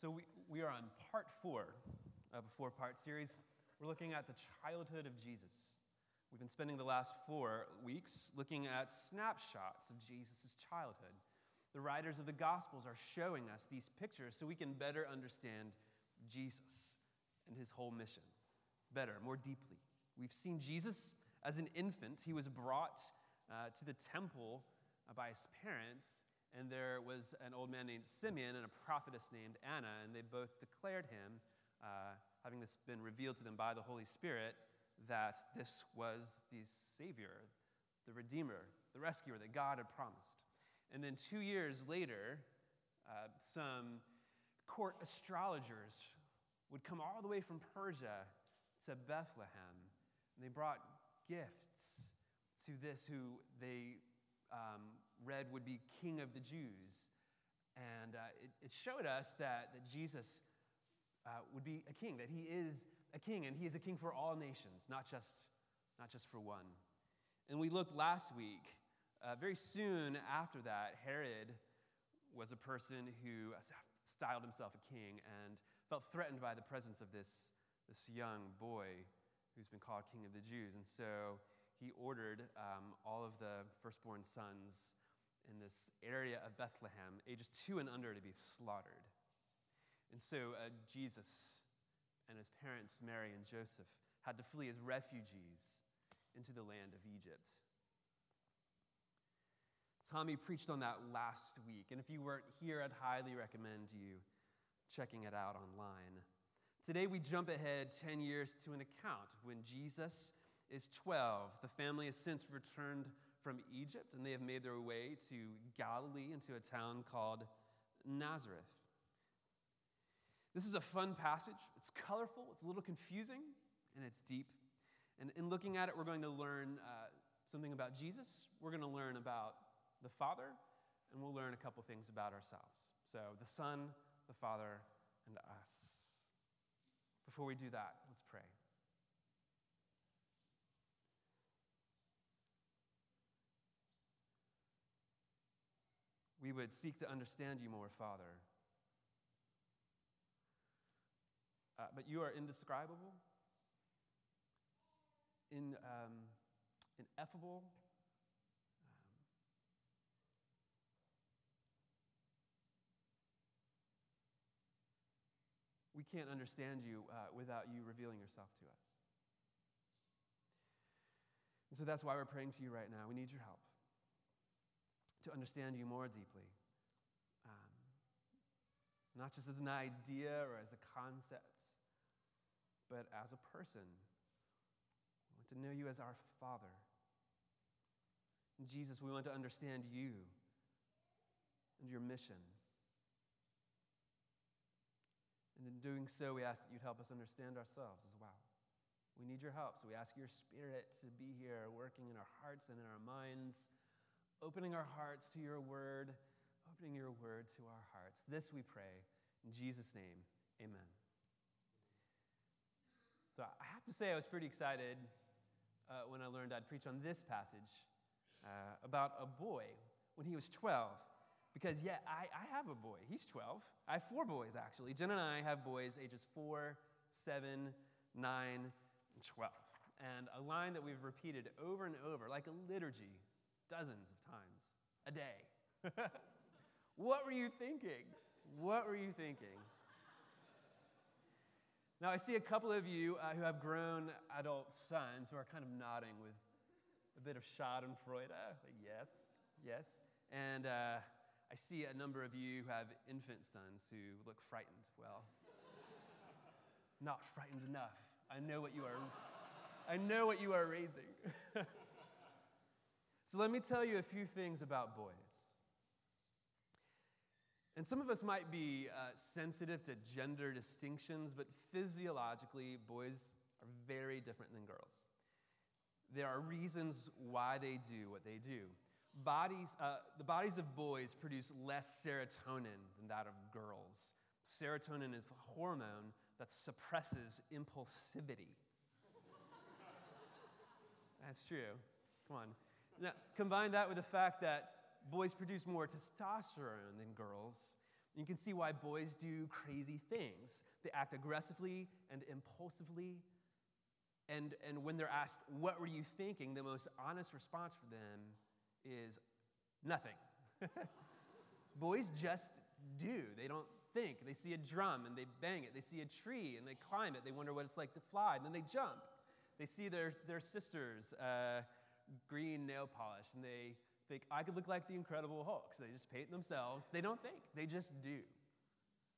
So, we, we are on part four of a four part series. We're looking at the childhood of Jesus. We've been spending the last four weeks looking at snapshots of Jesus' childhood. The writers of the Gospels are showing us these pictures so we can better understand Jesus and his whole mission better, more deeply. We've seen Jesus as an infant. He was brought uh, to the temple by his parents and there was an old man named Simeon and a prophetess named Anna, and they both declared him, uh, having this been revealed to them by the Holy Spirit, that this was the Savior, the Redeemer, the rescuer that God had promised. And then two years later, uh, some court astrologers would come all the way from Persia to Bethlehem, and they brought gifts to this who they um, read would be King of the Jews. And uh, it, it, showed us that, that Jesus uh, would be a king, that he is a king, and he is a king for all nations, not just, not just for one. And we looked last week, uh, very soon after that, Herod was a person who styled himself a king and felt threatened by the presence of this, this young boy who's been called King of the Jews. And so he ordered um, all of the firstborn sons in this area of Bethlehem, ages two and under, to be slaughtered. And so uh, Jesus and his parents, Mary and Joseph, had to flee as refugees into the land of Egypt. Tommy preached on that last week, and if you weren't here, I'd highly recommend you checking it out online. Today, we jump ahead 10 years to an account when Jesus is 12. The family has since returned from Egypt and they have made their way to Galilee into a town called Nazareth. This is a fun passage. It's colorful, it's a little confusing, and it's deep. And in looking at it, we're going to learn uh, something about Jesus, we're going to learn about the Father, and we'll learn a couple things about ourselves. So, the Son, the Father, and us. Before we do that, let's pray. We would seek to understand you more, Father. Uh, but you are indescribable, in, um, ineffable. Um, we can't understand you uh, without you revealing yourself to us. And so that's why we're praying to you right now. We need your help to understand you more deeply. Um, not just as an idea or as a concept, but as a person. We want to know you as our Father. Jesus, we want to understand you and your mission. And in doing so, we ask that you'd help us understand ourselves as well. We need your help, so we ask your Spirit to be here, working in our hearts and in our minds opening our hearts to your word, opening your word to our hearts. This we pray in Jesus' name. Amen. So I have to say, I was pretty excited uh, when I learned I'd preach on this passage uh, about a boy when he was 12. Because, yeah, I, I have a boy. He's 12. I have four boys, actually. Jen and I have boys ages 4, 7, 9, and 12. And a line that we've repeated over and over, like a liturgy, dozens of times a day. what were you thinking? What were you thinking? Now, I see a couple of you uh, who have grown adult sons who are kind of nodding with a bit of Schadenfreude. Like, yes, yes. And uh, I see a number of you who have infant sons who look frightened. Well, not frightened enough. I know what you are. I know what you are raising. So let me tell you a few things about boys. And some of us might be uh, sensitive to gender distinctions, but physiologically, boys are very different than girls. There are reasons why they do what they do. Bodies, uh, the bodies of boys produce less serotonin than that of girls. Serotonin is the hormone that suppresses impulsivity. That's true. Come on. Now, combine that with the fact that boys produce more testosterone than girls. You can see why boys do crazy things. They act aggressively and impulsively. And, and when they're asked, What were you thinking? the most honest response for them is nothing. boys just do. They don't think. They see a drum and they bang it. They see a tree and they climb it. They wonder what it's like to fly. And then they jump. They see their, their sister's uh, green nail polish and they think, I could look like the Incredible Hulk. So they just paint themselves. They don't think, they just do.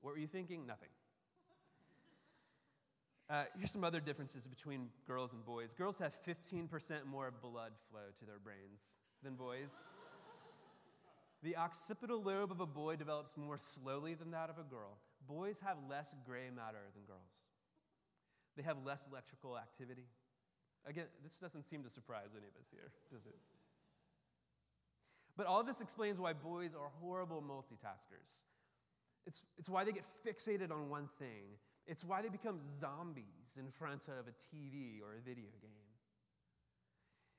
What were you thinking? Nothing. Uh, here's some other differences between girls and boys. Girls have 15% more blood flow to their brains than boys. the occipital lobe of a boy develops more slowly than that of a girl. Boys have less gray matter than girls. They have less electrical activity. Again, this doesn't seem to surprise any of us here, does it? But all this explains why boys are horrible multitaskers. It's, it's why they get fixated on one thing. It's why they become zombies in front of a TV or a video game.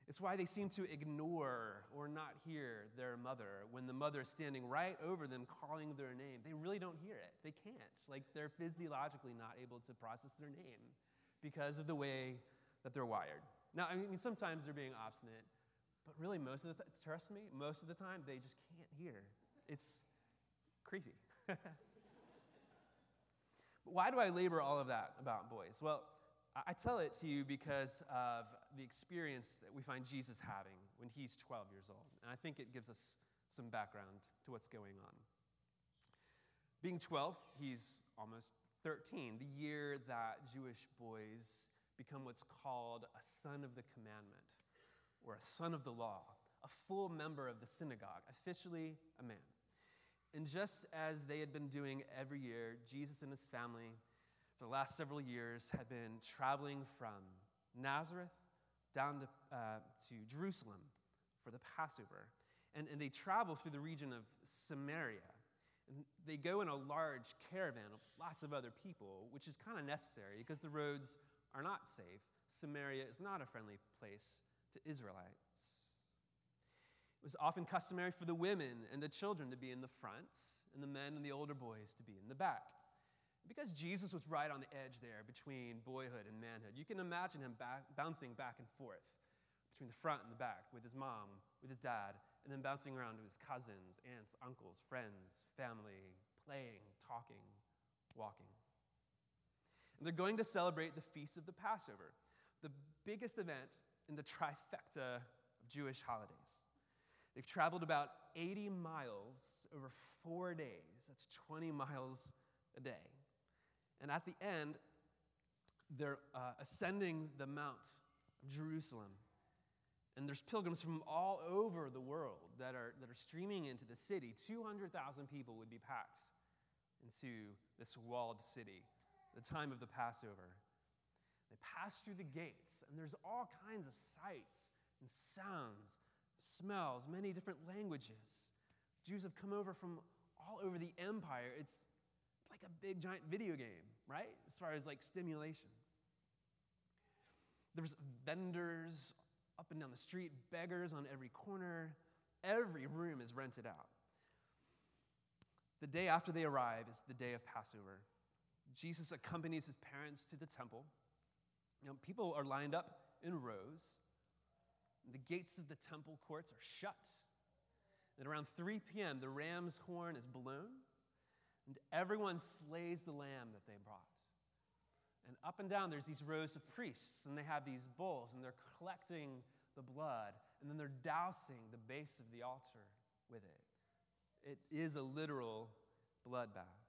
It's why they seem to ignore or not hear their mother when the mother is standing right over them calling their name. They really don't hear it. They can't. Like they're physiologically not able to process their name because of the way that they're wired. Now, I mean, sometimes they're being obstinate, but really, most of the time, trust me, most of the time, they just can't hear. It's creepy. Why do I labor all of that about boys? Well, I tell it to you because of the experience that we find Jesus having when he's 12 years old. And I think it gives us some background to what's going on. Being 12, he's almost 13, the year that Jewish boys become what's called a son of the commandment or a son of the law, a full member of the synagogue, officially a man. And just as they had been doing every year, Jesus and his family for the last several years had been traveling from Nazareth down to, uh, to Jerusalem for the Passover. And, and they travel through the region of Samaria. And they go in a large caravan of lots of other people, which is kind of necessary because the roads are not safe. Samaria is not a friendly place to Israelites. It was often customary for the women and the children to be in the front, and the men and the older boys to be in the back. Because Jesus was right on the edge there between boyhood and manhood, you can imagine him back, bouncing back and forth between the front and the back with his mom, with his dad, and then bouncing around to his cousins, aunts, uncles, friends, family, playing, talking, walking. They're going to celebrate the Feast of the Passover, the biggest event in the trifecta of Jewish holidays. They've traveled about 80 miles over four days. That's 20 miles a day. And at the end, they're uh, ascending the Mount of Jerusalem. And there's pilgrims from all over the world that are, that are streaming into the city. 200,000 people would be packed into this walled city, the time of the Passover. They pass through the gates, and there's all kinds of sights and sounds, smells, many different languages. Jews have come over from all over the empire. It's like a big giant video game, right? As far as like stimulation. There's vendors up and down the street, beggars on every corner. Every room is rented out. The day after they arrive is the day of Passover. Jesus accompanies his parents to the temple. You know, people are lined up in rows. The gates of the temple courts are shut. At around 3 p.m., the ram's horn is blown, and everyone slays the lamb that they brought. And up and down, there's these rows of priests, and they have these bowls, and they're collecting the blood, and then they're dousing the base of the altar with it. It is a literal bloodbath.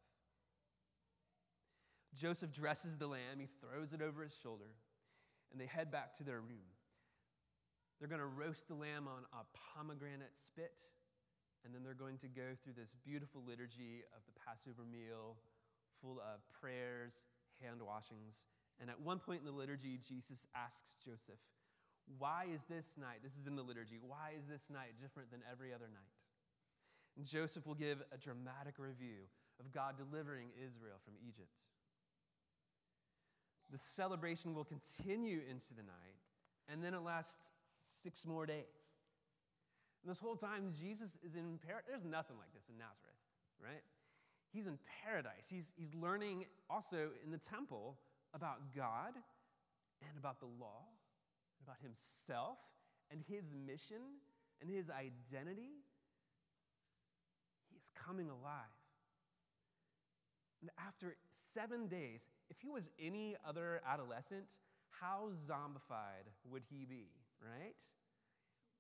Joseph dresses the lamb, he throws it over his shoulder, and they head back to their room. They're going to roast the lamb on a pomegranate spit, and then they're going to go through this beautiful liturgy of the Passover meal full of prayers, hand washings. And at one point in the liturgy, Jesus asks Joseph, Why is this night, this is in the liturgy, why is this night different than every other night? And Joseph will give a dramatic review of God delivering Israel from Egypt. The celebration will continue into the night, and then it lasts six more days. And this whole time, Jesus is in paradise. There's nothing like this in Nazareth, right? He's in paradise. He's, he's learning also in the temple about God and about the law, and about himself and his mission and his identity. He is coming alive. And after seven days, if he was any other adolescent, how zombified would he be, right?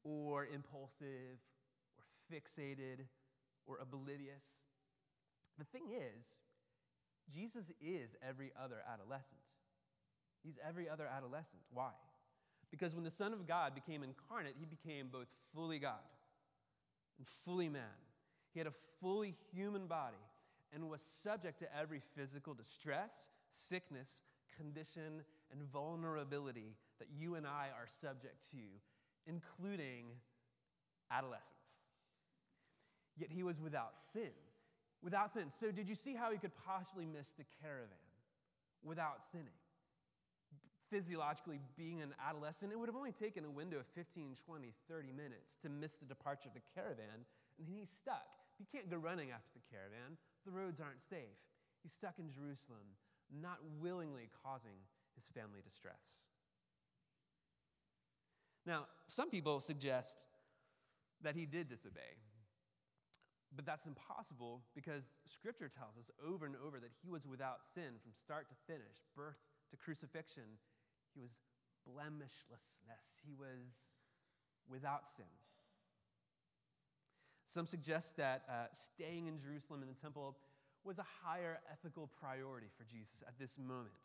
Or impulsive, or fixated, or oblivious. The thing is, Jesus is every other adolescent. He's every other adolescent. Why? Because when the Son of God became incarnate, he became both fully God and fully man. He had a fully human body and was subject to every physical distress, sickness, condition, and vulnerability that you and I are subject to, including adolescence. Yet he was without sin. Without sin. So, did you see how he could possibly miss the caravan without sinning? Physiologically, being an adolescent, it would have only taken a window of 15, 20, 30 minutes to miss the departure of the caravan, and then he's stuck. You can't go running after the caravan. The roads aren't safe. He's stuck in Jerusalem, not willingly causing his family distress. Now, some people suggest that he did disobey. But that's impossible because Scripture tells us over and over that he was without sin from start to finish, birth to crucifixion. He was blemishlessness. He was without sin. Some suggest that uh, staying in Jerusalem in the temple was a higher ethical priority for Jesus at this moment.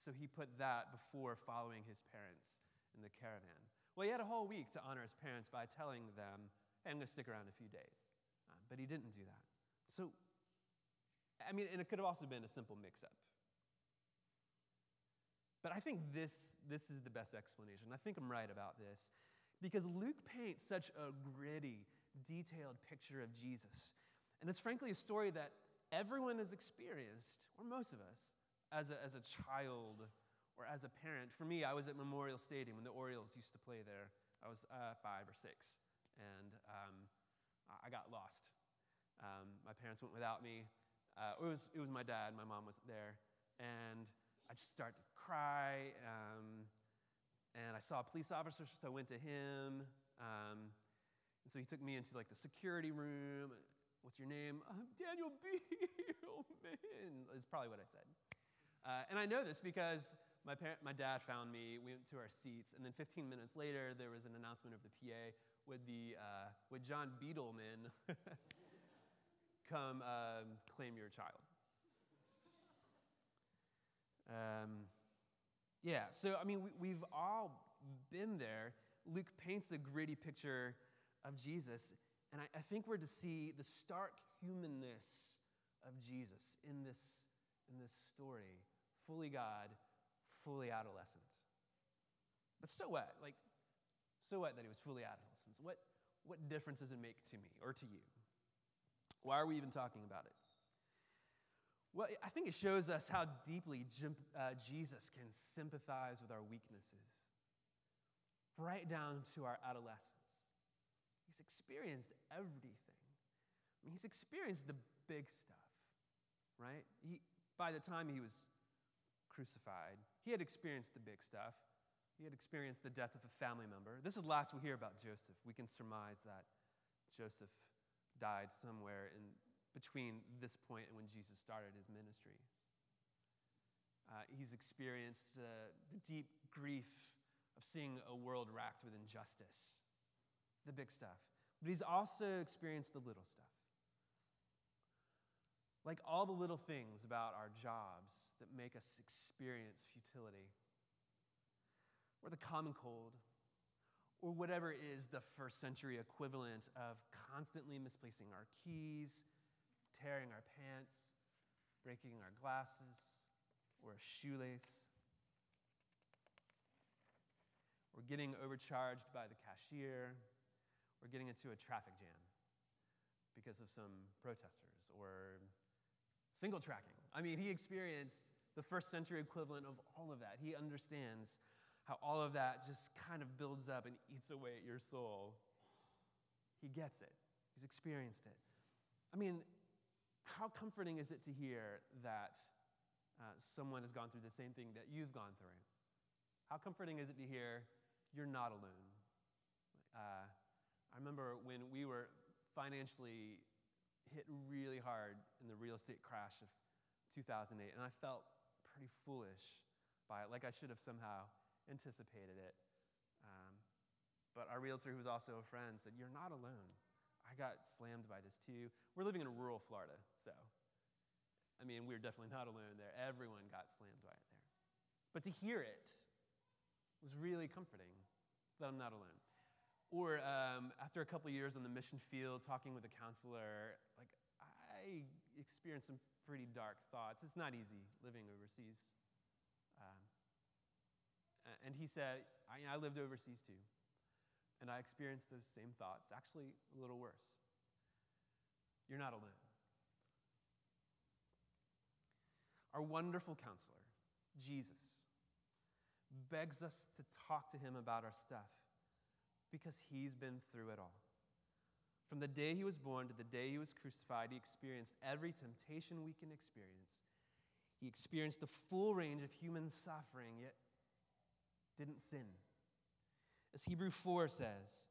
So he put that before following his parents in the caravan. Well, he had a whole week to honor his parents by telling them, hey, I'm going to stick around a few days. Uh, but he didn't do that. So, I mean, and it could have also been a simple mix up. But I think this, this is the best explanation. I think I'm right about this because Luke paints such a gritty, detailed picture of Jesus. And it's frankly a story that everyone has experienced, or most of us, as a, as a child or as a parent. For me, I was at Memorial Stadium when the Orioles used to play there. I was uh, five or six. And um, I got lost. Um, my parents went without me. Uh, it, was, it was my dad, my mom wasn't there. And I just started to cry. Um, and I saw a police officer, so I went to him. Um, and so he took me into like the security room. What's your name? I'm Daniel Beelman, is probably what I said. Uh, and I know this because my, parent, my dad found me. We went to our seats. And then 15 minutes later, there was an announcement of the PA with, the, uh, John Beetleman come um, claim your child. Um, yeah, so I mean, we, we've all been there. Luke paints a gritty picture of Jesus. And I, I think we're to see the stark humanness of Jesus in this, in this story fully God, fully adolescent. But so what? Like, so what that he was fully adolescent? What, what difference does it make to me or to you? Why are we even talking about it? Well, I think it shows us how deeply uh, Jesus can sympathize with our weaknesses, right down to our adolescence. He's experienced everything. I mean, he's experienced the big stuff, right? He, by the time he was crucified, he had experienced the big stuff. He had experienced the death of a family member. This is the last we hear about Joseph. We can surmise that Joseph died somewhere in between this point and when Jesus started his ministry. Uh, he's experienced uh, the deep grief of seeing a world racked with injustice the big stuff, but he's also experienced the little stuff. Like all the little things about our jobs that make us experience futility, or the common cold, or whatever is the first century equivalent of constantly misplacing our keys, tearing our pants, breaking our glasses, or a shoelace. Or getting overcharged by the cashier, or getting into a traffic jam because of some protesters or single tracking. I mean, he experienced the first century equivalent of all of that. He understands how all of that just kind of builds up and eats away at your soul. He gets it, he's experienced it. I mean, how comforting is it to hear that uh, someone has gone through the same thing that you've gone through? How comforting is it to hear you're not alone? Uh, I remember when we were financially hit really hard in the real estate crash of 2008, and I felt pretty foolish by it, like I should have somehow anticipated it. Um, but our realtor, who was also a friend, said, You're not alone. I got slammed by this too. We're living in rural Florida, so I mean, we're definitely not alone there. Everyone got slammed by it there. But to hear it was really comforting that I'm not alone. Or um, after a couple years on the mission field, talking with a counselor, like I experienced some pretty dark thoughts. It's not easy living overseas. Um, and he said, I, I lived overseas too. And I experienced those same thoughts, actually a little worse. You're not alone. Our wonderful counselor, Jesus, begs us to talk to him about our stuff because he's been through it all. From the day he was born to the day he was crucified, he experienced every temptation we can experience. He experienced the full range of human suffering, yet didn't sin. As Hebrew 4 says,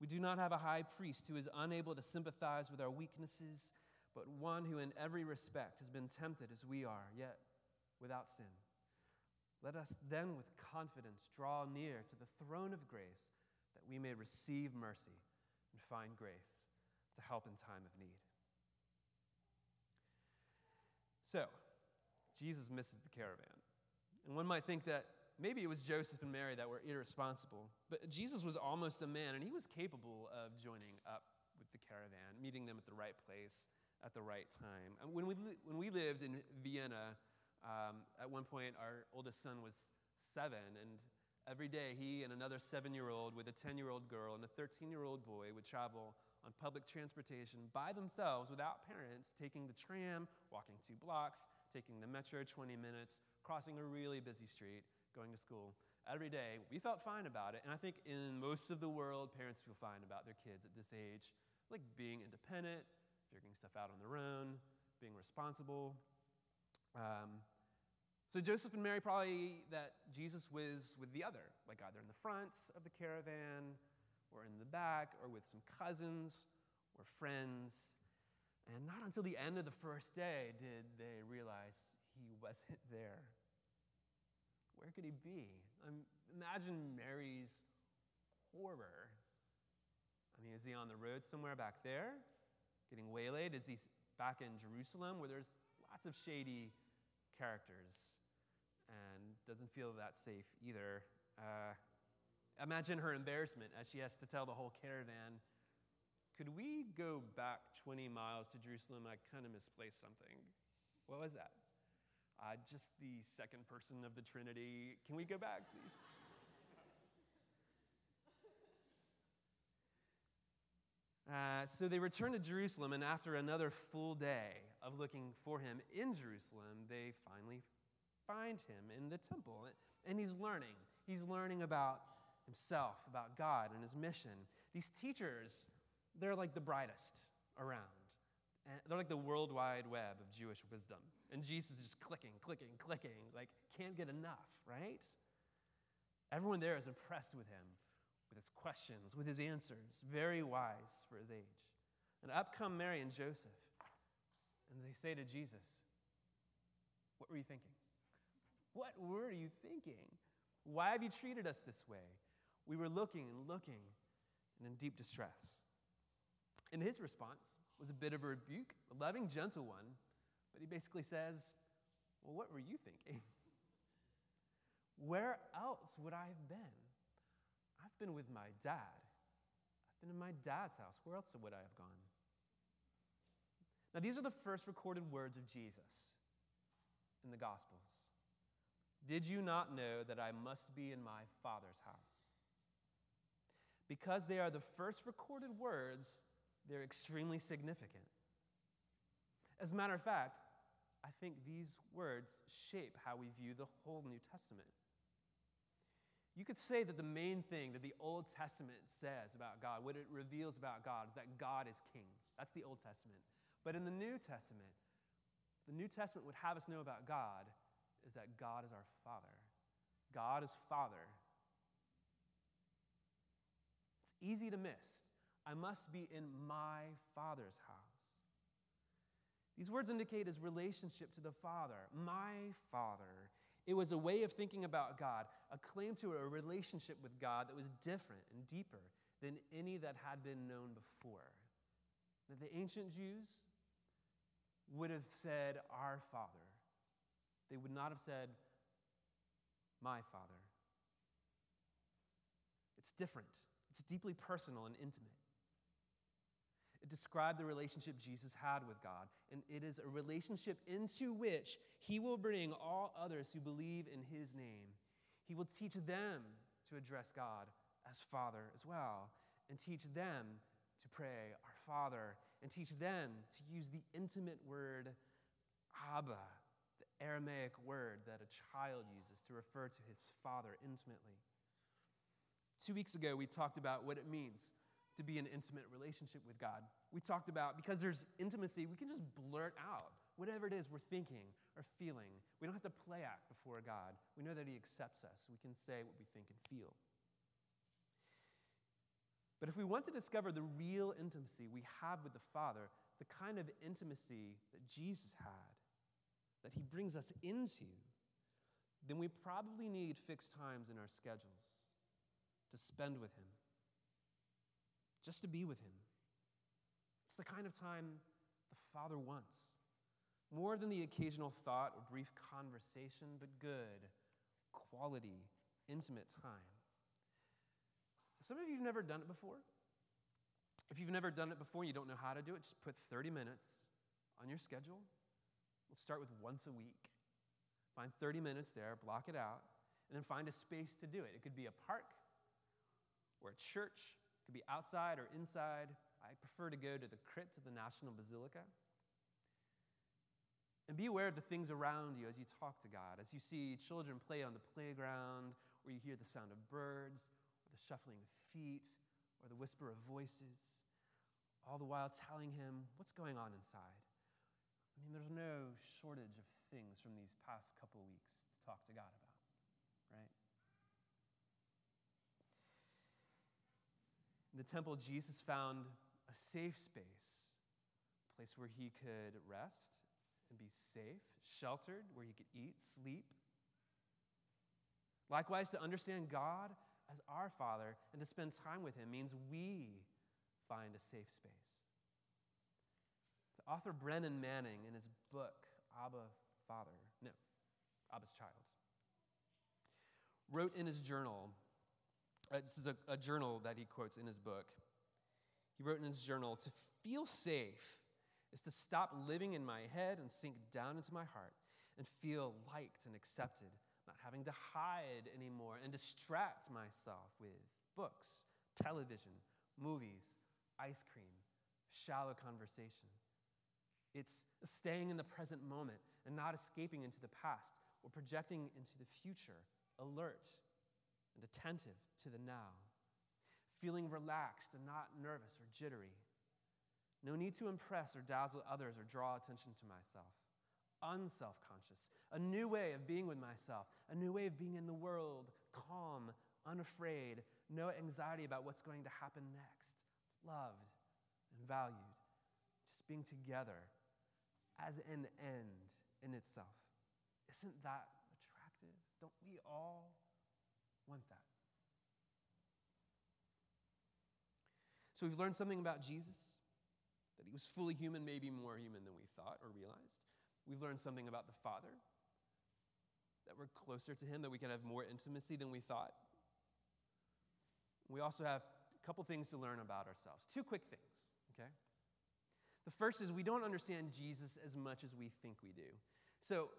we do not have a high priest who is unable to sympathize with our weaknesses but one who in every respect has been tempted as we are, yet without sin. Let us then with confidence draw near to the throne of grace that we may receive mercy and find grace to help in time of need. So, Jesus misses the caravan. And one might think that maybe it was Joseph and Mary that were irresponsible, but Jesus was almost a man and he was capable of joining up with the caravan, meeting them at the right place at the right time. And when we, when we lived in Vienna, um, at one point our oldest son was seven, and every day he and another seven year old with a 10 year old girl and a 13 year old boy would travel on public transportation by themselves without parents, taking the tram, walking two blocks, taking the metro 20 minutes, crossing a really busy street, going to school. Every day, we felt fine about it, and I think in most of the world, parents feel fine about their kids at this age, like being independent, figuring stuff out on their own, being responsible. Um, so Joseph and Mary probably that Jesus was with the other, like either in the front of the caravan or in the back or with some cousins or friends. And not until the end of the first day did they realize he wasn't there. Where could he be? Um, imagine Mary's horror. I mean, is he on the road somewhere back there? getting waylaid? Is he back in Jerusalem where there's lots of shady characters doesn't feel that safe either? Uh, imagine her embarrassment as she has to tell the whole caravan, could we go back 20 miles to Jerusalem? I kind of misplaced something. What was that? Uh, just the second person of the Trinity. Can we go back, please? Uh, so they return to Jerusalem, and after another full day of looking for him in Jerusalem, they finally find him in the temple. And he's learning. He's learning about himself, about God, and his mission. These teachers, they're like the brightest around. And they're like the world wide web of Jewish wisdom. And Jesus is just clicking, clicking, clicking, like can't get enough, right? Everyone there is impressed with him with his questions, with his answers, very wise for his age. And up come Mary and Joseph, and they say to Jesus, What were you thinking? What were you thinking? Why have you treated us this way? We were looking and looking and in deep distress. And his response was a bit of a rebuke, a loving, gentle one, but he basically says, Well, what were you thinking? Where else would I have been? I've been with my dad. I've been in my dad's house. Where else would I have gone? Now, these are the first recorded words of Jesus in the Gospels. Did you not know that I must be in my Father's house? Because they are the first recorded words, they're extremely significant. As a matter of fact, I think these words shape how we view the whole New Testament. You could say that the main thing that the Old Testament says about God, what it reveals about God, is that God is king. That's the Old Testament. But in the New Testament, the New Testament would have us know about God is that God is our Father. God is Father. It's easy to miss. I must be in my Father's house. These words indicate his relationship to the Father, my Father. It was a way of thinking about God, a claim to a relationship with God that was different and deeper than any that had been known before. That the ancient Jews would have said, Our Father. They would not have said, My Father. It's different, it's deeply personal and intimate. It described the relationship Jesus had with God, and it is a relationship into which he will bring all others who believe in his name. He will teach them to address God as Father as well, and teach them to pray, Our Father, and teach them to use the intimate word Abba, Aramaic word that a child uses to refer to his father intimately. Two weeks ago, we talked about what it means to be in intimate relationship with God. We talked about because there's intimacy, we can just blurt out whatever it is we're thinking or feeling. We don't have to play act before God. We know that He accepts us. We can say what we think and feel. But if we want to discover the real intimacy we have with the Father, the kind of intimacy that Jesus had, that He brings us into, then we probably need fixed times in our schedules to spend with Him just to be with Him. It's the kind of time the Father wants. More than the occasional thought or brief conversation, but good, quality, intimate time. Some of you have never done it before. If you've never done it before and you don't know how to do it, just put 30 minutes on your schedule. We'll start with once a week. Find 30 minutes there, block it out, and then find a space to do it. It could be a park or a church it could be outside or inside. I prefer to go to the crypt of the National Basilica. And be aware of the things around you as you talk to God, as you see children play on the playground, or you hear the sound of birds, or the shuffling of feet, or the whisper of voices, all the while telling him what's going on inside. I mean, there's no shortage of things from these past couple weeks to talk to God about, right? In the temple, Jesus found a safe space, a place where he could rest and be safe, sheltered, where he could eat, sleep. Likewise, to understand God as our Father and to spend time with him means we find a safe space. Author Brennan Manning, in his book, Abba Father, no, Abba's Child, wrote in his journal uh, this is a, a journal that he quotes in his book. He wrote in his journal To feel safe is to stop living in my head and sink down into my heart and feel liked and accepted, not having to hide anymore and distract myself with books, television, movies, ice cream, shallow conversation. It's staying in the present moment and not escaping into the past. Or projecting into the future, alert and attentive to the now, feeling relaxed and not nervous or jittery. No need to impress or dazzle others or draw attention to myself. Unself conscious, a new way of being with myself, a new way of being in the world, calm, unafraid, no anxiety about what's going to happen next, loved and valued, just being together as an end in itself. Isn't that attractive? Don't we all want that. So we've learned something about Jesus that he was fully human, maybe more human than we thought or realized. We've learned something about the Father that we're closer to him, that we can have more intimacy than we thought. We also have a couple things to learn about ourselves. Two quick things, okay? The first is we don't understand Jesus as much as we think we do. So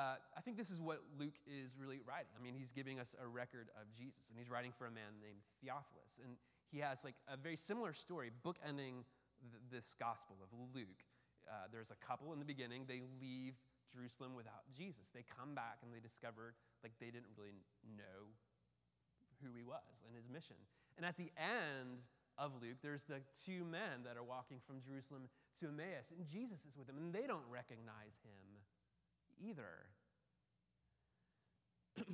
uh, I think this is what Luke is really writing. I mean, he's giving us a record of Jesus, and he's writing for a man named Theophilus. And he has like a very similar story, bookending th- this gospel of Luke. Uh, there's a couple in the beginning, they leave Jerusalem without Jesus. They come back and they discover like they didn't really know who he was and his mission. And at the end of Luke, there's the two men that are walking from Jerusalem to Emmaus, and Jesus is with them, and they don't recognize him either.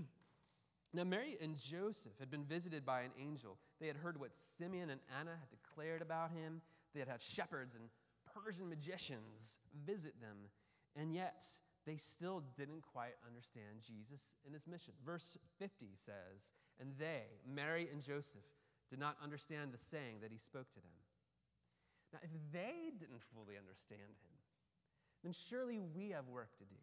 now, Mary and Joseph had been visited by an angel. They had heard what Simeon and Anna had declared about him. They had had shepherds and Persian magicians visit them, and yet they still didn't quite understand Jesus and his mission. Verse 50 says, And they, Mary and Joseph, did not understand the saying that he spoke to them. Now, if they didn't fully understand him, then surely we have work to do.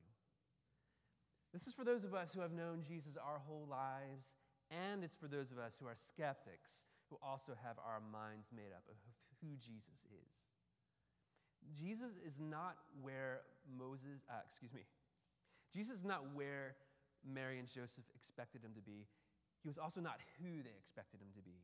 This is for those of us who have known Jesus our whole lives, and it's for those of us who are skeptics who also have our minds made up of who Jesus is. Jesus is not where Moses, uh, excuse me, Jesus is not where Mary and Joseph expected him to be. He was also not who they expected him to be.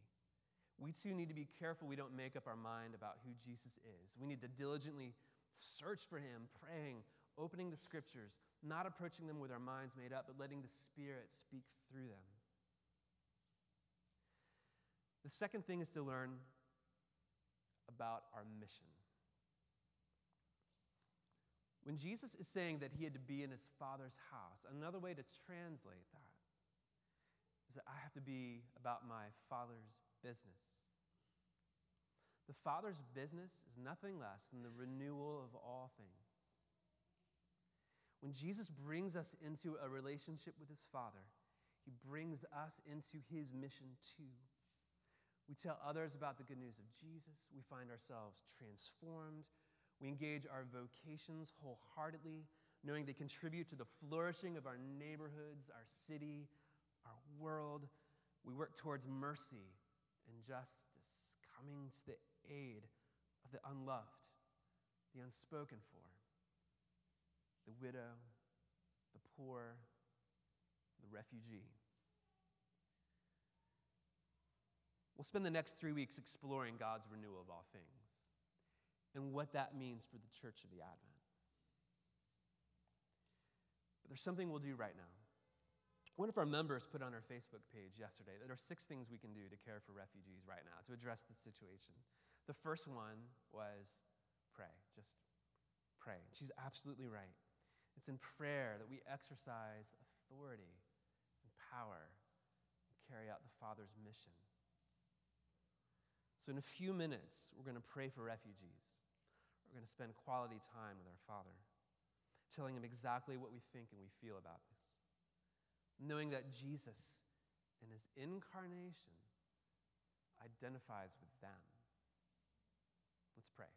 We too need to be careful we don't make up our mind about who Jesus is. We need to diligently search for him, praying, opening the scriptures, not approaching them with our minds made up, but letting the Spirit speak through them. The second thing is to learn about our mission. When Jesus is saying that he had to be in his Father's house, another way to translate that is that I have to be about my Father's business. The Father's business is nothing less than the renewal of all things. When Jesus brings us into a relationship with his Father, he brings us into his mission too. We tell others about the good news of Jesus. We find ourselves transformed. We engage our vocations wholeheartedly, knowing they contribute to the flourishing of our neighborhoods, our city, our world. We work towards mercy and justice, coming to the aid of the unloved, the unspoken for, the widow, the poor, the refugee. We'll spend the next three weeks exploring God's renewal of all things and what that means for the church of the Advent. But there's something we'll do right now. One of our members put on our Facebook page yesterday that there are six things we can do to care for refugees right now to address the situation. The first one was pray, just pray. She's absolutely right. It's in prayer that we exercise authority and power and carry out the Father's mission. So, in a few minutes, we're going to pray for refugees. We're going to spend quality time with our Father, telling Him exactly what we think and we feel about this. Knowing that Jesus, in His incarnation, identifies with them. Let's pray.